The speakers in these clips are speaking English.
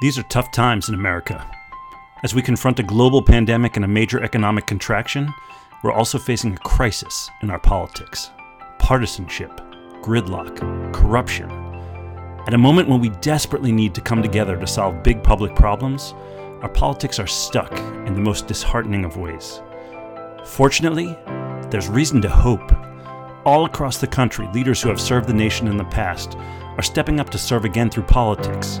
These are tough times in America. As we confront a global pandemic and a major economic contraction, we're also facing a crisis in our politics partisanship, gridlock, corruption. At a moment when we desperately need to come together to solve big public problems, our politics are stuck in the most disheartening of ways. Fortunately, there's reason to hope. All across the country, leaders who have served the nation in the past are stepping up to serve again through politics.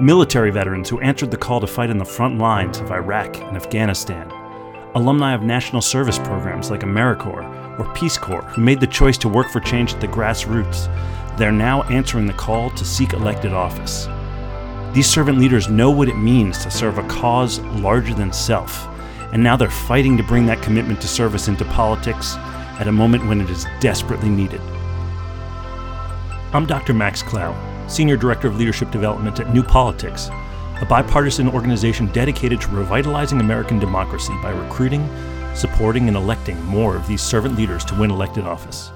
Military veterans who answered the call to fight in the front lines of Iraq and Afghanistan. Alumni of national service programs like AmeriCorps or Peace Corps who made the choice to work for change at the grassroots. They're now answering the call to seek elected office. These servant leaders know what it means to serve a cause larger than self, and now they're fighting to bring that commitment to service into politics at a moment when it is desperately needed. I'm Dr. Max Klau, Senior Director of Leadership Development at New Politics, a bipartisan organization dedicated to revitalizing American democracy by recruiting, supporting, and electing more of these servant leaders to win elected office.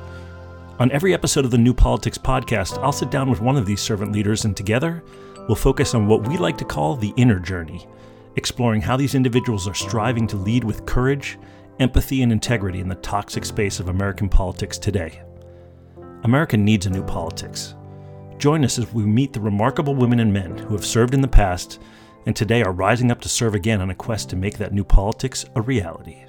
On every episode of the New Politics podcast, I'll sit down with one of these servant leaders and together we'll focus on what we like to call the inner journey, exploring how these individuals are striving to lead with courage, empathy, and integrity in the toxic space of American politics today. America needs a new politics. Join us as we meet the remarkable women and men who have served in the past and today are rising up to serve again on a quest to make that new politics a reality.